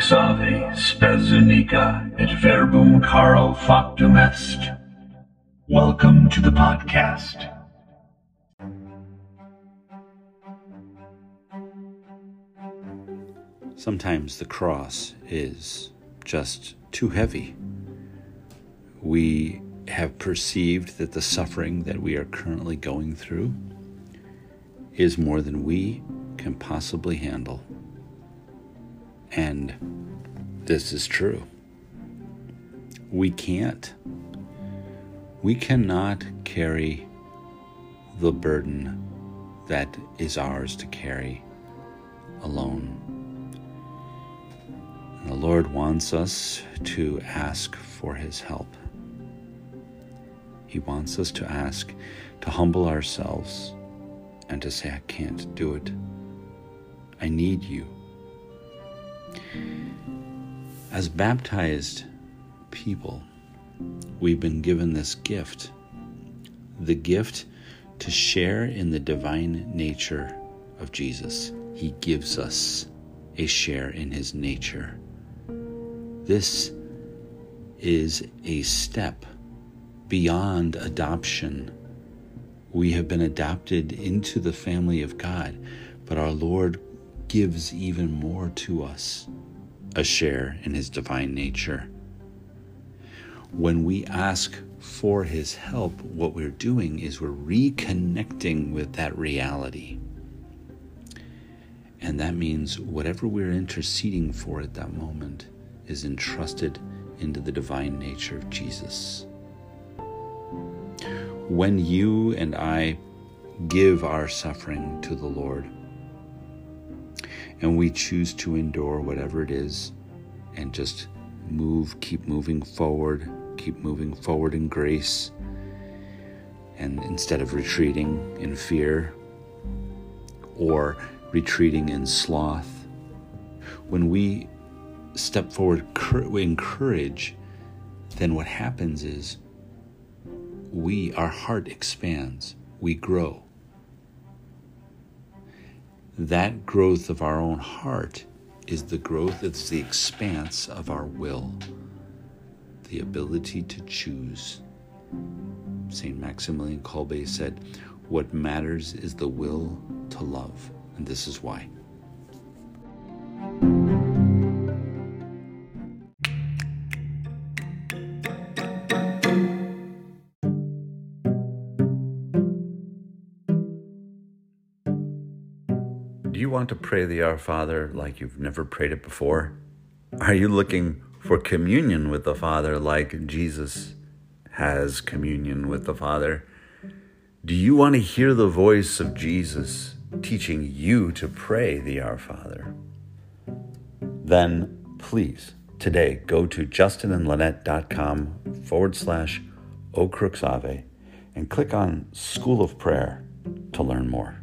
crux ave spes unica et verbum caro factum est. Welcome to the podcast. Sometimes the cross is just too heavy. We have perceived that the suffering that we are currently going through is more than we can possibly handle. And this is true. We can't. We cannot carry the burden that is ours to carry alone. The Lord wants us to ask for His help. He wants us to ask, to humble ourselves, and to say, I can't do it. I need you. As baptized people, we've been given this gift the gift to share in the divine nature of Jesus. He gives us a share in his nature. This is a step beyond adoption. We have been adopted into the family of God, but our Lord gives even more to us a share in his divine nature. When we ask for his help, what we're doing is we're reconnecting with that reality. And that means whatever we're interceding for at that moment is entrusted into the divine nature of Jesus. When you and I give our suffering to the Lord, and we choose to endure whatever it is and just move, keep moving forward, keep moving forward in grace. And instead of retreating in fear or retreating in sloth, when we step forward in courage, then what happens is we, our heart expands, we grow that growth of our own heart is the growth, it's the expanse of our will, the ability to choose. St. Maximilian Kolbe said, What matters is the will to love, and this is why. Do you want to pray the Our Father like you've never prayed it before? Are you looking for communion with the Father like Jesus has communion with the Father? Do you want to hear the voice of Jesus teaching you to pray the Our Father? Then please, today, go to justinandlynette.com forward slash O Crux Ave and click on School of Prayer to learn more.